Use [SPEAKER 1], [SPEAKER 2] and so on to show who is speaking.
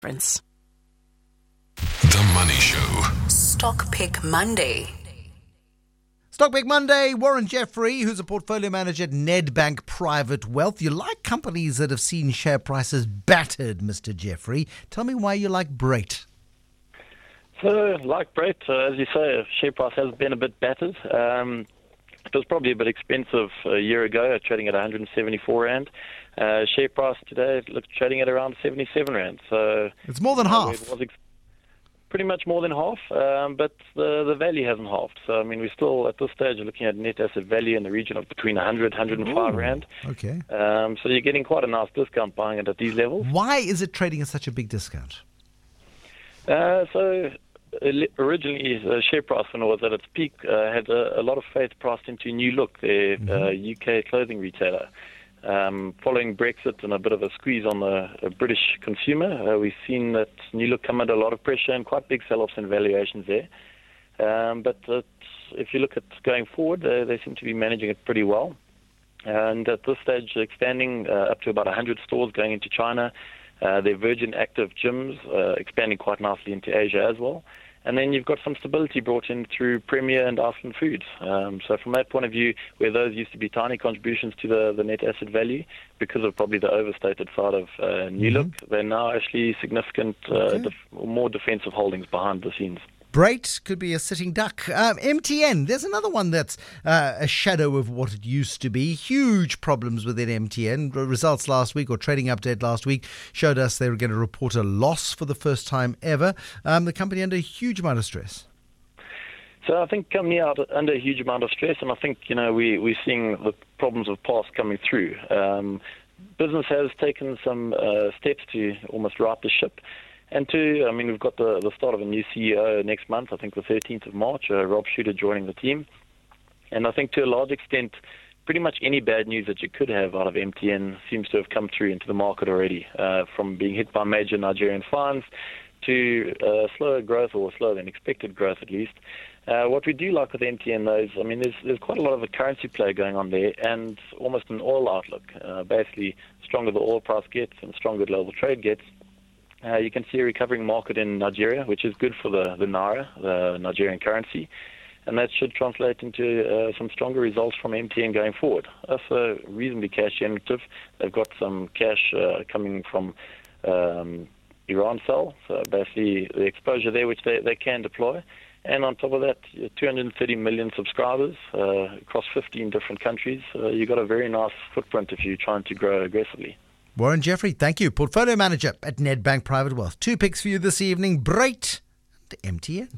[SPEAKER 1] difference.
[SPEAKER 2] The Money Show.
[SPEAKER 1] Stock Pick Monday.
[SPEAKER 3] Stock Pick Monday, Warren Jeffery, who's a portfolio manager at Nedbank Private Wealth. You like companies that have seen share prices battered, Mr. Jeffery. Tell me why you like Brait.
[SPEAKER 4] So, like Brait, uh, as you say, share price has been a bit battered. Um, it was probably a bit expensive a year ago, trading at 174 rand. Uh, share price today looks trading at around 77 rand. So
[SPEAKER 3] It's more than
[SPEAKER 4] uh,
[SPEAKER 3] half.
[SPEAKER 4] It was ex- pretty much more than half, um, but the the value hasn't halved. So I mean, we're still at this stage looking at net asset value in the region of between 100, 105
[SPEAKER 3] Ooh.
[SPEAKER 4] rand.
[SPEAKER 3] Okay.
[SPEAKER 4] Um, so you're getting quite a nice discount buying it at these levels.
[SPEAKER 3] Why is it trading at such a big discount?
[SPEAKER 4] Uh, so uh, originally, the share price when it was at its peak uh, had a, a lot of faith priced into New Look, their uh, UK clothing retailer. Um, following Brexit and a bit of a squeeze on the uh, British consumer, uh, we've seen that New Look come under a lot of pressure and quite big sell-offs in valuations there. Um, but uh, if you look at going forward, uh, they seem to be managing it pretty well. And at this stage, expanding uh, up to about 100 stores going into China. Uh, their Virgin Active gyms uh, expanding quite nicely into Asia as well. And then you've got some stability brought in through Premier and Iceland Foods. Um, so from that point of view, where those used to be tiny contributions to the, the net asset value, because of probably the overstated side of uh, New Look, they're now actually significant, uh,
[SPEAKER 3] Okay.
[SPEAKER 4] def- more defensive holdings behind the scenes.
[SPEAKER 3] Brait could be a sitting duck. Um, MTN, there's another one that's uh, a shadow of what it used to be. Huge problems within MTN. Results last week, or trading update last week, showed us they were going to report a loss for the first time ever. Um, the company under a huge amount of stress.
[SPEAKER 4] So I think coming out under a huge amount of stress, and I think you know we we're seeing the problems of past coming through. Um, business has taken some uh, steps to almost right the ship, and to I mean we've got the the start of a new CEO next month. I think the 13th of March. Uh, Rob Shuter joining the team, and I think to a large extent. Pretty much any bad news that you could have out of MTN seems to have come through into the market already, uh, from being hit by major Nigerian fines to uh, slower growth or slower than expected growth at least. Uh, what we do like with MTN though is, I mean, there's, there's quite a lot of a currency play going on there and almost an oil outlook. Uh, basically, stronger the oil price gets and stronger the global trade gets, uh, you can see a recovering market in Nigeria, which is good for the, the Naira, the Nigerian currency. And that should translate into uh, some stronger results from MTN going forward. That's uh, reasonably cash generative. They've got some cash uh, coming from um, Irancell, so basically the exposure there which they, they can deploy. And on top of that, 230 million subscribers uh, across 15 different countries. Uh, you've got a very nice footprint if you're trying to grow aggressively.
[SPEAKER 3] Warren Jeffery, thank you. Portfolio manager at Nedbank Private Wealth. Two picks for you this evening Brait and MTN.